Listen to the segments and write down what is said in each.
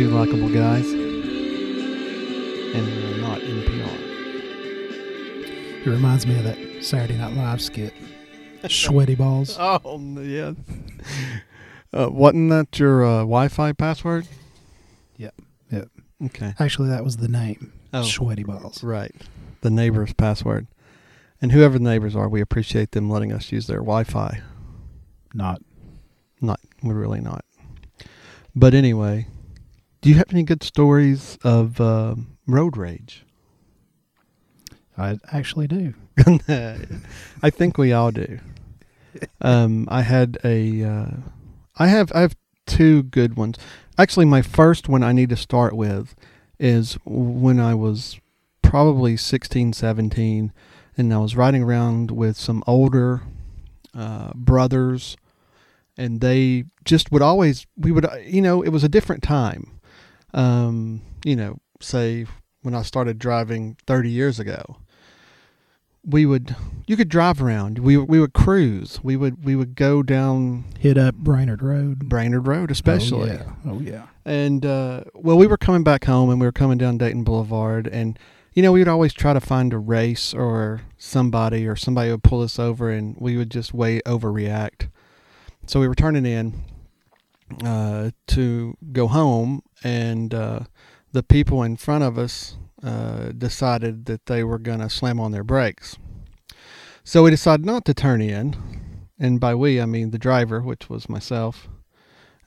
Two Likable Guys, and we're not NPR. It reminds me of that Saturday Night Live skit, Sweaty Balls. Oh, yes. Uh, wasn't that your uh, Wi Fi password? Yep, yep. Okay. Actually, that was the name, Oh. Sweaty Balls. Right. The neighbor's password. And whoever the neighbors are, we appreciate them letting us use their Wi Fi. Not. Not, we're really not. But anyway, do you have any good stories of um road rage? I actually do. I think we all do. Um, I had a, uh, I have, I have two good ones. Actually, my first one I need to start with is when I was probably 16, 17, and I was riding around with some older uh, brothers, and they just would always, we would, uh, you know, it was a different time. Um, you know, say when I started driving 30 years ago we would you could drive around we we would cruise we would we would go down Hit up Brainerd Road. Brainerd Road especially Oh, yeah. Oh, yeah. and uh well we were coming back home and we were coming down Dayton Boulevard and you know we would always try to find a race or somebody or somebody would pull us over and we would just way overreact so we were turning in uh to go home and uh the people in front of us uh, decided that they were going to slam on their brakes. So we decided not to turn in. And by we, I mean the driver, which was myself.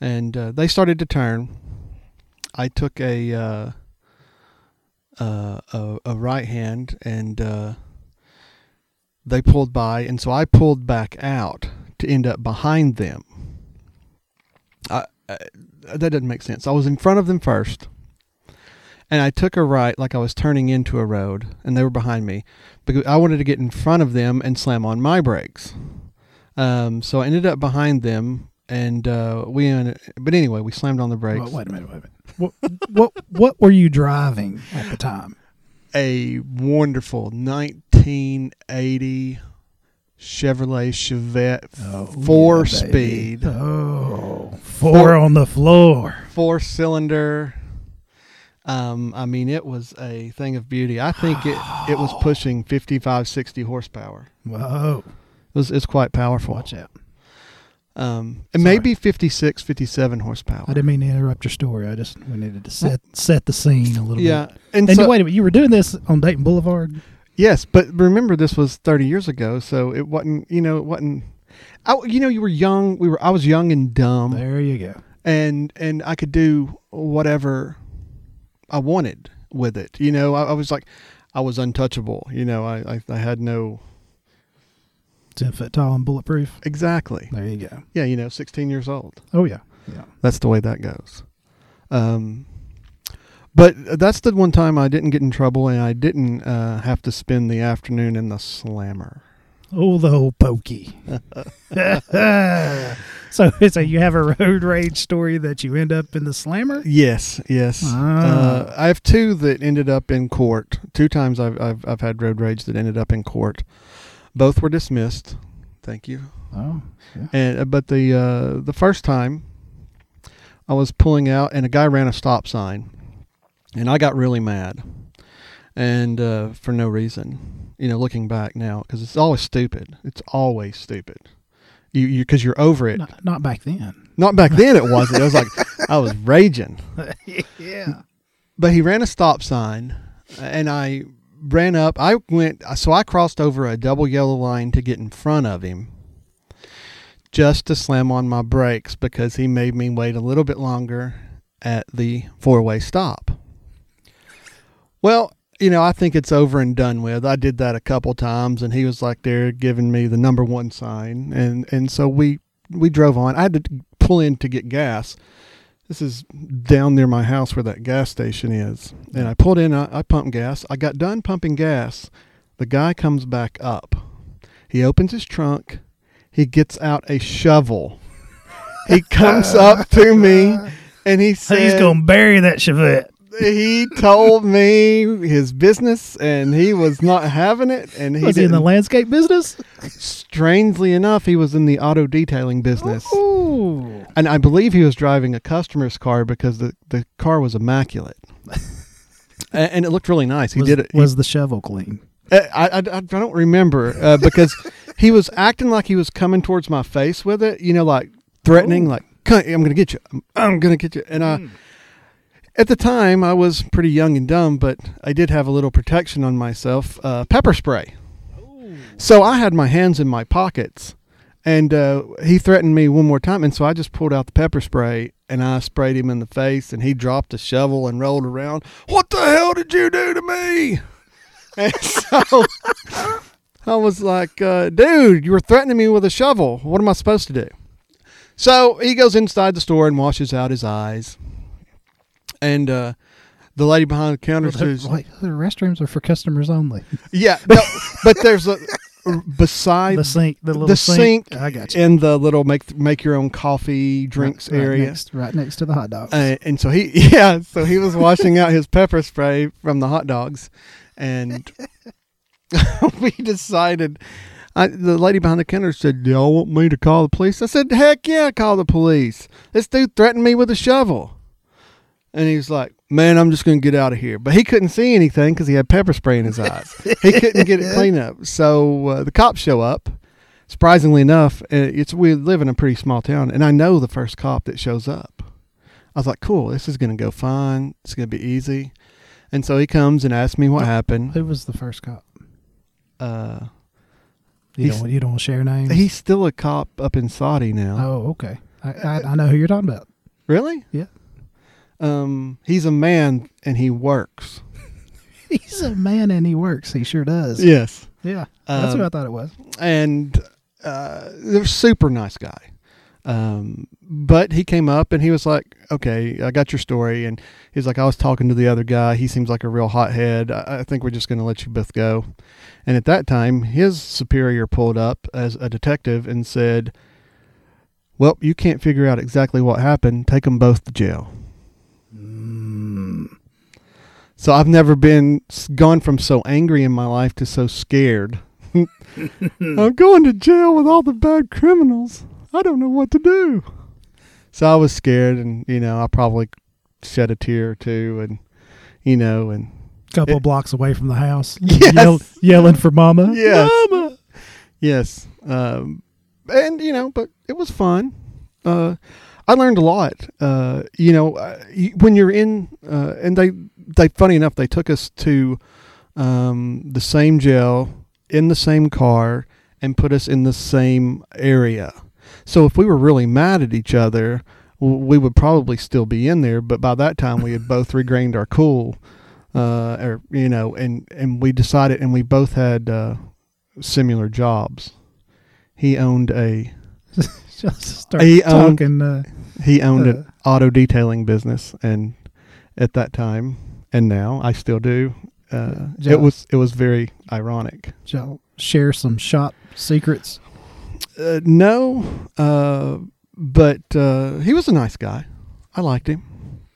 And uh, they started to turn. I took a uh, a, a right hand and they pulled by. And so I pulled back out to end up behind them. I, I, that doesn't make sense. I was in front of them first and I took a right like I was turning into a road, and they were behind me because I wanted to get in front of them and slam on my brakes. Um, so I ended up behind them, and uh, we. But anyway, we slammed on the brakes. Well, wait a minute. Wait a minute. What, what, what were you driving at the time? A wonderful 1980 Chevrolet Chevette Oh, four yeah, speed, Oh, four Four- on the floor. four cylinder. Um, I mean, it was a thing of beauty. I think it, it was pushing 55, 60 horsepower. Whoa. It was it's quite powerful. Watch out. Um, and Sorry. maybe 56, 57 horsepower. I didn't mean to interrupt your story. I just we needed to set set the scene a little yeah, bit. and, And so, wait a minute, you were doing this on Dayton Boulevard? Yes, but remember this was thirty years ago, so it wasn't. You know, it wasn't. I, you know, you were young. We were. I was young and dumb, There you go. and and I could do whatever I wanted with it. You know, I, I was like, I was untouchable. You know, I, I I had no Ten foot tall and bulletproof. exactly. There you go. Yeah, you know, sixteen years old. Oh yeah, yeah. That's the way that goes. Um, but that's the one time I didn't get in trouble and I didn't uh, have to spend the afternoon in the slammer. Oh, the old pokey. so, so you have a road rage story that you end up in the slammer? Yes, yes. Ah. Uh, I have two that ended up in court. Two times I've, I've I've had road rage that ended up in court. Both were dismissed. Thank you. Oh, yeah. And uh, but the uh, the first time, I was pulling out, and a guy ran a stop sign, and I got really mad, and uh, for no reason. You know, looking back now, because it's always stupid. It's always stupid. You you because you're over it. Not, Not, not back then. Not back then. It wasn't. It was like I was raging. yeah. But he ran a stop sign, and I ran up. I went, so I crossed over a double yellow line to get in front of him, just to slam on my brakes because he made me wait a little bit longer at the four way stop. Well, you know, I think it's over and done with. I did that a couple times, and he was like there giving me the number one sign, and and so we we drove on. I had to pull in to get gas. This is down near my house where that gas station is. And I pulled in, I, I pumped gas. I got done pumping gas. The guy comes back up. He opens his trunk. He gets out a shovel. He comes up to me and he said, he's going to bury that Chevette. He told me his business, and he was not having it. And he was he in the landscape business? strangely enough, he was in the auto detailing business. Ooh. And I believe he was driving a customer's car because the, the car was immaculate. and, and it looked really nice. He was, did it. he- Was the shovel clean? Uh, I, I, I don't remember uh, because he was acting like he was coming towards my face with it, you know, like threatening, Ooh. like, I'm going to get you. I'm, I'm going to get you. And uh, Mm. At the time, I was pretty young and dumb, but I did have a little protection on myself uh, pepper spray. So I had my hands in my pockets. And uh, he threatened me one more time. And so I just pulled out the pepper spray and I sprayed him in the face. And he dropped the shovel and rolled around. What the hell did you do to me? And so I was like, uh, dude, you were threatening me with a shovel. What am I supposed to do? So he goes inside the store and washes out his eyes. And uh, the lady behind the counter Well, says, wait, the restrooms are for customers only. yeah, no, but there's a, beside The sink, the little the sink I got you. in the little make make your own coffee drinks Right- right area. next, right next to the hot dogs. Uh, and so he, yeah, so he was washing out his pepper spray from the hot dogs, and we decided. I, the lady behind the counter said, "Do y'all want me to call the police?" I said, "Heck yeah, call the police." This dude threatened me with a shovel, and he was like, "Man, I'm just going to get out of here." But he couldn't see anything because he had pepper spray in his eyes. he couldn't get it clean up. So uh, the cops show up. Surprisingly enough, uh, it's we live in a pretty small town, and I know the first cop that shows up. I was like, "Cool, this is going to go fine. It's going to be easy." And so he comes and asks me what happened. Who was the first cop? Uh, You don't, you don't share names? he's still a cop up in Soddy now. oh, okay. I, I, I know who you're talking about. Really? Yeah. Um, he's a man and he works. He's a man and he works. He sure does. Yes. Yeah. That's Um, who I thought it was. and uh, they're super nice guy. Um, but he came up and he was like, "Okay, I got your story." And he's like, "I was talking to the other guy. He seems like a real hothead. I, I think we're just going to let you both go." And at that time, his superior pulled up as a detective and said, "Well, you can't figure out exactly what happened. Take them both to jail." Mm. So I've never been gone from so angry in my life to so scared. I'm going to jail with all the bad criminals. I don't know what to do. So I was scared, and you know, I probably shed a tear or two, and you know, and couple It- blocks away from the house. Yes. Yell, yelling for mama. Yes. Mama. yes, um, and you know, but it was fun. Uh, I learned a lot. Uh, you know, uh, when you're in, uh, and they, they, funny enough, they took us to um, the same jail in the same car and put us in the same area. So if we were really mad at each other, we would probably still be in there. But by that time, we had both regained our cool, uh, or you know, and and we decided, and we both had uh, similar jobs. He owned a Just start He owned- talking. Uh, he owned uh, an auto detailing business, and at that time, and now I still do. Uh, it was it was very ironic. shall share some shop secrets. Uh, no, uh, but uh, he was a nice guy. I liked him.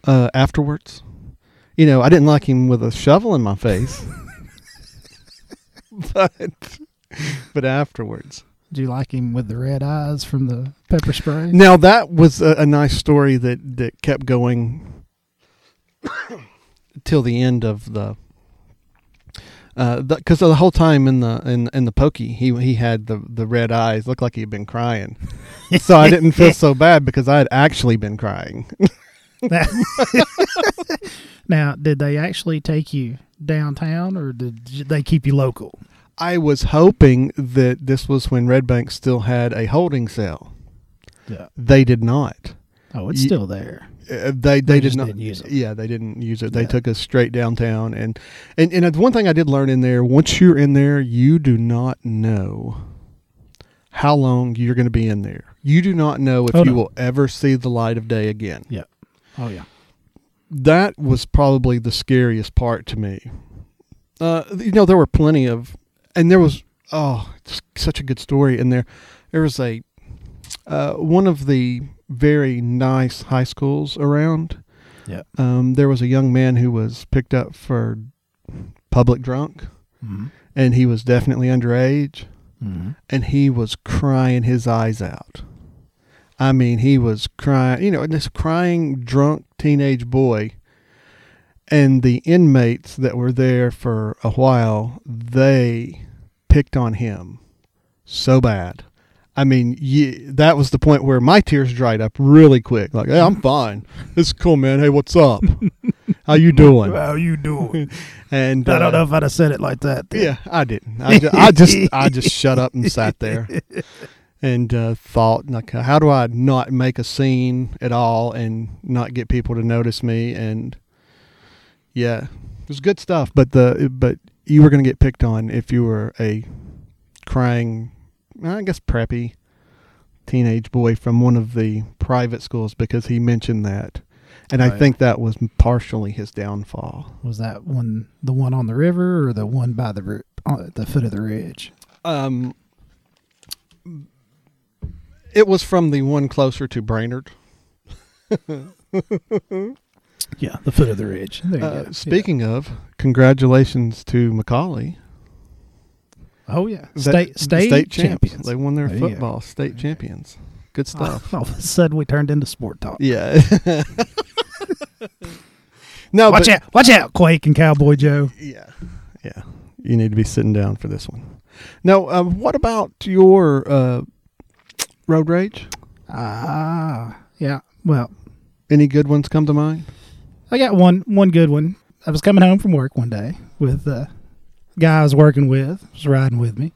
Uh, afterwards, you know, I didn't like him with a shovel in my face, but but afterwards. Do you like him with the red eyes from the pepper spray? Now that was a, a nice story that that kept going till the end of the. Uh, because the, whole time in the in in the pokey, he he had the the red eyes, looked like he'd been crying. so I didn't feel so bad because I had actually been crying. now, did they actually take you downtown, or did they keep you local? I was hoping that this was when Red Bank still had a holding cell. Yeah. They did not. Oh, it's still there. Uh, they they, They did just not didn't use it. Yeah, they didn't use it. They Yeah. took us straight downtown, and and and one thing I did learn in there: once you're in there, you do not know how long you're going to be in there. You do not know if Oh, you no. will ever see the light of day again. Yeah. Oh yeah. That was probably the scariest part to me. Uh, you know, there were plenty of, and there was oh, it's such a good story in there. There was a uh, one of the very nice high schools around Yeah. Um, there was a young man who was picked up for public drunk, Mm-hmm. and he was definitely underage, Mm-hmm. and he was crying his eyes out. I mean, he was crying, you know, this crying, drunk teenage boy. And the inmates that were there for a while, they picked on him so bad. I mean, ye that was the point where my tears dried up really quick. Like, hey, I'm fine. This is cool, man. Hey, what's up? How you doing? How you doing? And I don't uh, know if I'd have said it like that. then. yeah, I didn't. I just, I just, I just shut up and sat there and uh, thought, like, how do I not make a scene at all and not get people to notice me? And yeah, it was good stuff. But the but you were going to get picked on if you were a crying, I guess, preppy teenage boy from one of the private schools because he mentioned that. And I think that was partially his downfall. Was that one the one on the river or the one by the ri- on the foot of the ridge? Um, it was from the one closer to Brainerd. Yeah, the foot of the ridge. There you Uh, go. speaking of, congratulations to McCallie, Yeah. Oh yeah, That- state state, champs. champions. They won their There football state champions. Good stuff. All of a sudden, we turned into sport talk. Yeah. no, watch but, out! Watch out, Quake and Cowboy Joe. Yeah, yeah. You need to be sitting down for this one. Now, um, what about your uh, road rage? Ah, yeah. Well, Any good ones come to mind? I got one one good one. I was coming home from work one day with the guy I was working with, was riding with me.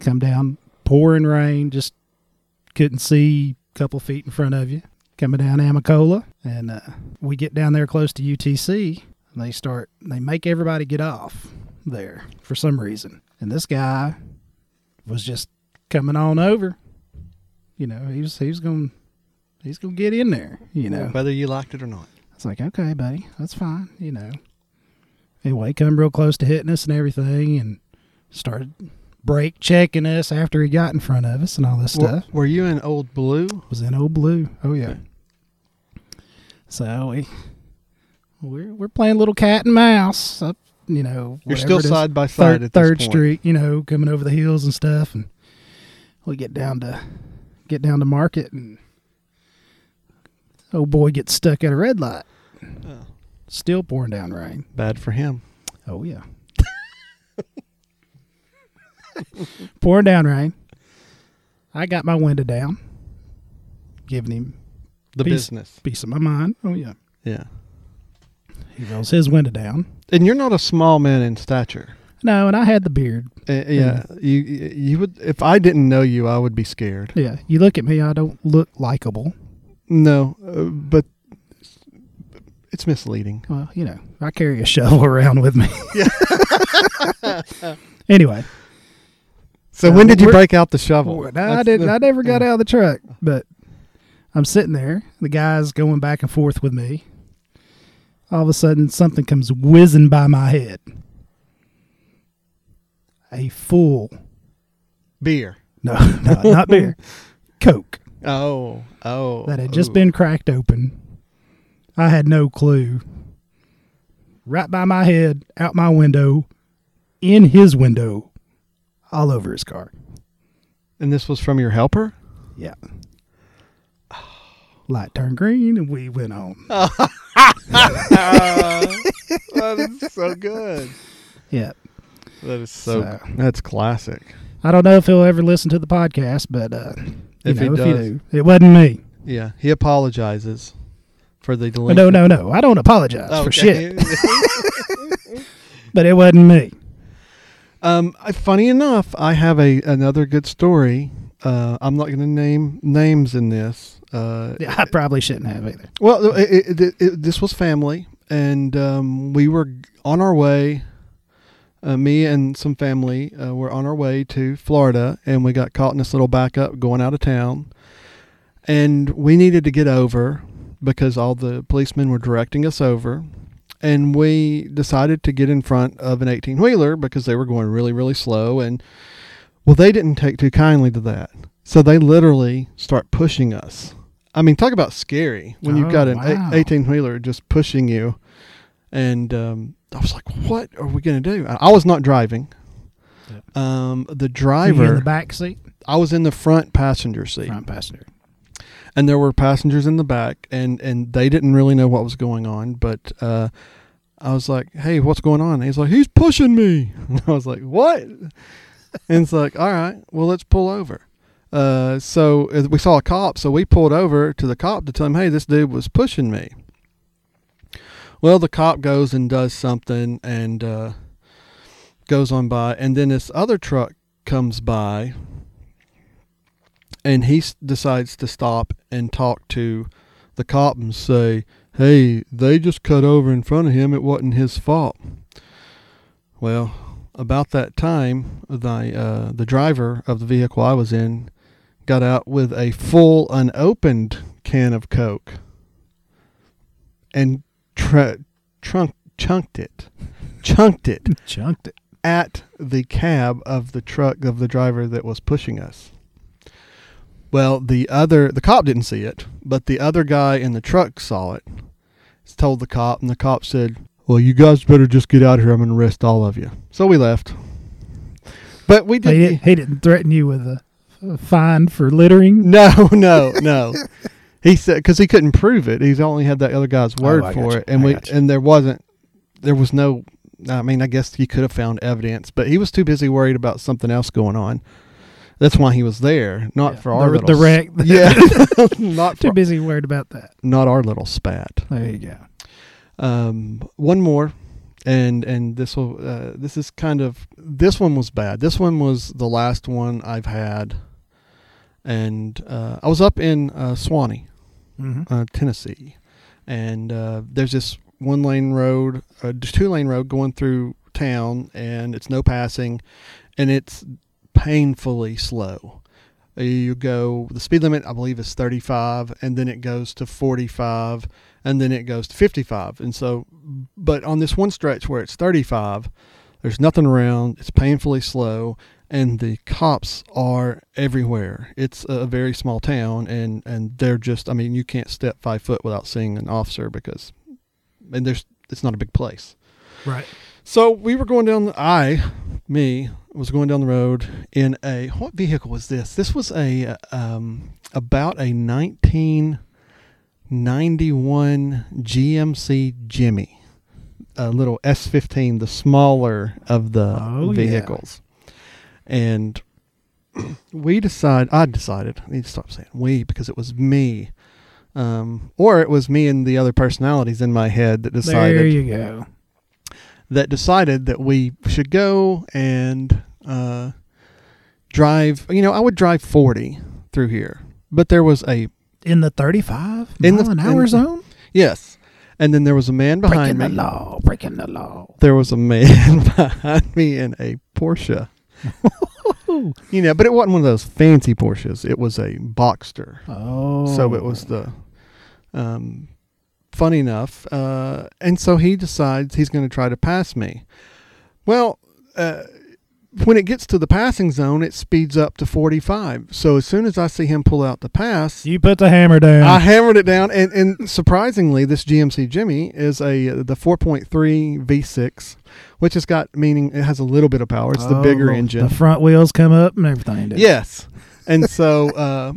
Come down, pouring rain, just couldn't see a couple feet in front of you. Coming down Amnicola, and uh, we get down there close to UTC, and they start they make everybody get off there for some reason. And this guy was just coming on over. You know, he was he was going he's gonna get in there. You know, Whether you liked it or not. it's like, okay, buddy, that's fine, you know. Anyway, come real close to hitting us and everything and started brake checking us after he got in front of us and all this stuff. were you in Old Blue? Was in old blue. Oh yeah. So we we're we're playing little cat and mouse up, you know. You're still is, side by side Third, at Third. Street, you know, coming over the hills and stuff, and we get down to get down to Market, and old boy gets stuck at a red light. Still pouring down rain. Bad for him. Oh yeah. pouring down rain. I got my window down, giving him The Peace. business. peace of my mind. Oh yeah. Yeah. He rolls his window down. And you're not a small man in stature. No, and I had the beard. Uh, yeah, you you would if I didn't know you, I would be scared. Yeah, you look at me, I don't look likable. No, uh, but it's misleading. Well, you know, I carry a shovel around with me. anyway, So when did you break out the shovel? I That's didn't. the- I never got out of the truck, but I'm sitting there. The guy's going back and forth with me. All of a sudden, something comes whizzing by my head. A full, beer. no, no, not beer, Coke Oh, oh. that had just ooh. been cracked open. I had no clue. Right by my head, out my window, in his window, all over his car. And this was from your helper. Yeah. Light turned green and we went home. that is so good. Yeah. That is so. So- That's classic. I don't know if he'll ever listen to the podcast, but uh, If he know, if does. you do, it wasn't me. Yeah, he apologizes for the delay. No, no, no. I don't apologize Oh, for shit, but it wasn't me. um, funny enough, I have a another good story. Uh, I'm not going to name names in this. Uh, Yeah, I probably shouldn't have either. Well, it, it, it, it, this was family, and um, we were on our way. Uh, me and some family uh, were on our way to Florida, and we got caught in this little backup going out of town. And we needed to get over because all the policemen were directing us over. And we decided to get in front of an 18 wheeler because they were going really, really slow. And well, they didn't take too kindly to that. So they literally start pushing us I mean, talk about scary when you've Oh, got an wow. eighteen wheeler just pushing you, and um, I was like, "What are we gonna do?" I I was not driving. Um, the Were you driver, in the back seat, I was in the front passenger seat, front passenger. And there were passengers in the back, and and they didn't really know what was going on, but. Uh, I was like, "Hey, what's going on?" And he's like, "He's pushing me." And I was like, "What?" and it's like, "All right, well, let's pull over." Uh, so uh, we saw a cop, so we pulled over to the cop to tell him, "Hey, this dude was pushing me." Well, the cop goes and does something and uh, goes on by, and then this other truck comes by, and he s- decides to stop and talk to the cop and say, "Hey, they just cut over in front of him. It wasn't his fault." Well, about that time, the uh, the driver of the vehicle I was in got out with a full unopened can of Coke and tra- trunk chunked it, chunked it Chunked it. at the cab of the truck of the driver that was pushing us. Well, the other the cop didn't see it, but the other guy in the truck saw it. He Told the cop, and the cop said, "Well, you guys better just get out of here. I'm going to arrest all of you." So we left. But we did. didn't, he didn't threaten you with a, a fine for littering. No, no, no. he said because he couldn't prove it. He's only had that other guy's oh, word Oh, for it, and I we and there wasn't, there was no. I mean, I guess he could have found evidence, but he was too busy worried about something else going on. That's why he was there, not Yeah, for our the, little the wreck. Yeah, not Too busy worried about that. not our little spat. There you go. Um, one more, and and this will uh, this is kind of this one was bad. This one was the last one I've had, and uh, I was up in uh, Sewanee, Mm-hmm. uh, Tennessee, and uh, there's this one lane road, a two lane road going through town, and it's no passing, and it's painfully slow. You go the speed limit, I believe, is 35, and then it goes to 45, and then it goes to 55, and so, but on this one stretch where it's 35, there's nothing around. It's painfully slow, and the cops are everywhere. It's a very small town, and and they're just. I mean, you can't step five foot without seeing an officer because, and there's. It's not a big place. Right. So we were going down. The, I, me, was going down the road in a what vehicle was this? This was a um about a 1991 GMC Jimmy, a little S15, the smaller of the Oh, yeah. vehicles, and we decided. I decided. I need to stop saying we because it was me. Um, or it was me and the other personalities in my head that decided There you go. that decided that we should go and uh, drive. You know, I would drive 40 through here, but there was a In the 35 In mile the- an hour zone? yes, and then there was a man behind breaking me. the law. Breaking the law. There was a man behind me in a Porsche. You know, but it wasn't one of those fancy Porsches. It was a Boxster. Oh. So it was the. Um, funny enough, uh, and so he decides he's going to try to pass me. Well, uh, when it gets to the passing zone, it speeds up to 45. So as soon as I see him pull out the pass, You put the hammer down. I hammered it down, and, and surprisingly, this GMC Jimmy is a the 4.3 V6, which has got meaning it has a little bit of power. It's the Oh, bigger engine. The front wheels come up and everything. Yes. And so uh,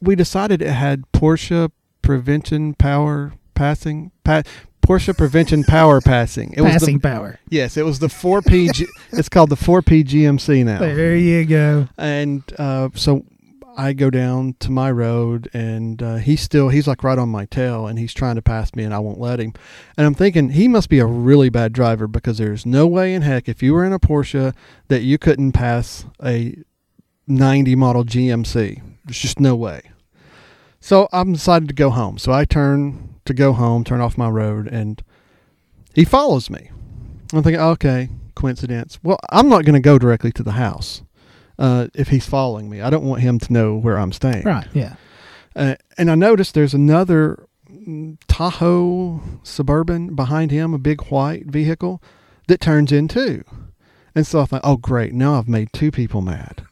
we decided it had Porsche prevention power passing pa- Porsche prevention power passing. It Passing was the, power. yes, it was the 4P G, it's called the 4P GMC now. There you go. And uh, so I go down to my road and uh, he's still he's like right on my tail and he's trying to pass me and I won't let him. And I'm thinking he must be a really bad driver because there's no way in heck if you were in a Porsche that you couldn't pass a 90 model GMC. There's just no way. So I'm decided to go home. So I turn to go home, turn off my road, and he follows me. I'm thinking, okay, coincidence. Well, I'm not going to go directly to the house uh, if he's following me. I don't want him to know where I'm staying. Right. Yeah. Uh, and I noticed there's another Tahoe Suburban behind him, a big white vehicle that turns in too. And so I thought, oh, great. Now I've made two people mad.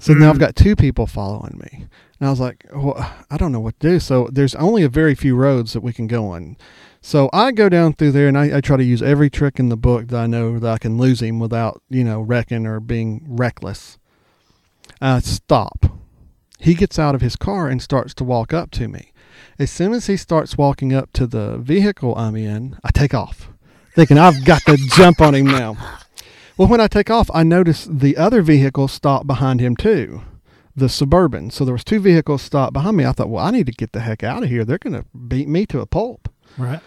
So now I've got two people following me. And I was like, well, I don't know what to do. So there's only a very few roads that we can go on. So I go down through there and I, I try to use every trick in the book that I know that I can lose him without, you know, wrecking or being reckless. Uh, stop. He gets out of his car and starts to walk up to me. As soon as he starts walking up to the vehicle I'm in, I take off, thinking I've got to jump on him now. Well, when I take off, I notice the other vehicle stop behind him too, the suburban. So there was two vehicles stopped behind me. I thought, well, I need to get the heck out of here. They're going to beat me to a pulp. Right.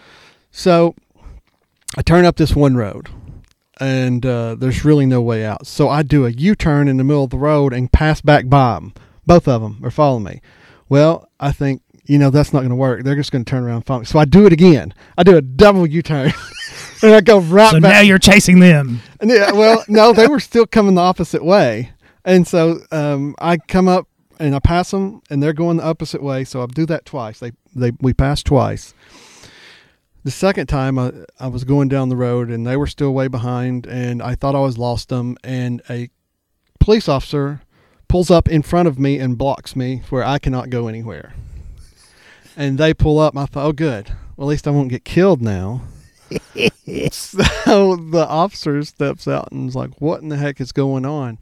So I turn up this one road, and uh, there's really no way out. So I do a U-turn in the middle of the road and pass back by them. Both of them are following me. Well, I think you know that's not going to work. They're just going to turn around and follow me. So I do it again. I do a double U-turn, and I go right So back. now you're chasing them. And yeah, well, no, they were still coming the opposite way, and so um, I come up and I pass them, and they're going the opposite way. So I do that twice. They they we passed twice. The second time I, I was going down the road and they were still way behind, and I thought I was lost them, and a police officer pulls up in front of me and blocks me where I cannot go anywhere. And they pull up, and I thought, oh, good. Well, at least I won't get killed now. so the officer steps out and is like, "What in the heck is going on?"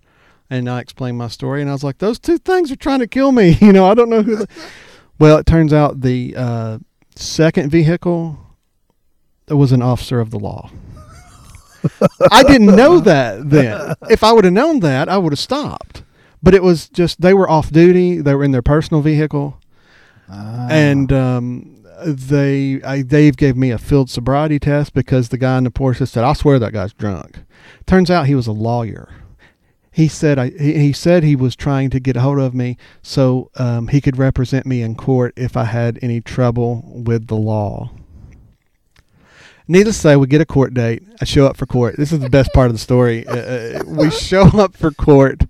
And I explained my story, and I was like, "Those two things are trying to kill me." You know, I don't know who. The... well, it turns out the uh, second vehicle was an officer of the law. I didn't know that then. If I would have known that, I would have stopped. But it was just they were off duty. They were in their personal vehicle Ah. and um, they I, Dave gave me a field sobriety test because the guy in the Porsche said, "I swear that guy's drunk." Turns out he was a lawyer. He said I he, said he was trying to get a hold of me so um, he could represent me in court if I had any trouble with the law. Needless to say, we get a court date. I show up for court. This is the best part of the story. Uh, uh, we show up for court.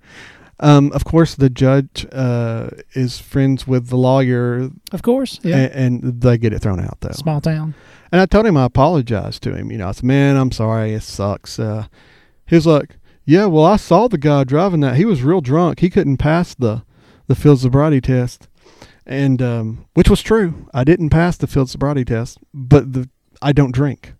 Um, of course, the judge uh, is friends with the lawyer of course. Yeah. a- and, they get it thrown out though. Small town. And I told him I apologized to him. You know, I said, "Man, I'm sorry. It sucks." Uh, he was like, "Yeah, well, I saw the guy driving that. He was real drunk. He couldn't pass the the field sobriety test." And um, which was true. I didn't pass the field sobriety test, but the I don't drink.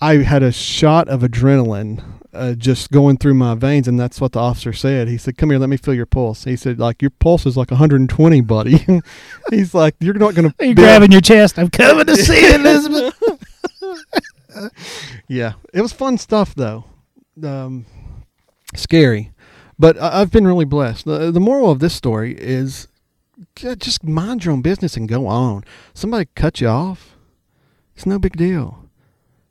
I had a shot of adrenaline uh, just going through my veins, and that's what the officer said. He said, "Come here, let me feel your pulse." He said, "Like your pulse is like 120, buddy." He's like, "You're not going You're to grabbing your chest. I'm coming to see Elizabeth. Yeah, it was fun stuff though. Um, scary, but I- I've been really blessed. The, the moral of this story is just mind your own business and go on. Somebody cut you off, it's no big deal.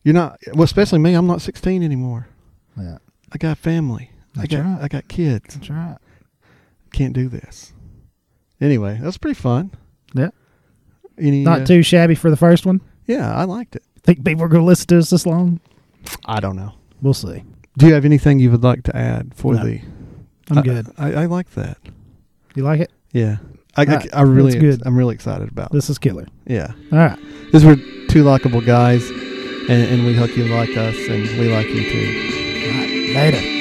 You're not, well, especially me. I'm not 16 anymore. Yeah, I got family. I got right. I got kids. that's right. Can't do this. Anyway, that was pretty fun. Yeah. Any, Not uh, too shabby for the first one. Yeah, I liked it. Think people are going to listen to us this long? I don't know. We'll see. Do you have anything you would like to add for No. the? I'm I- good. I, I like that. You like it? Yeah, I, right. I, I, really, good. I'm really excited about. This is killer. Yeah, All right. these were two likable guys, and, and we hope you like us, and we like you too. Later.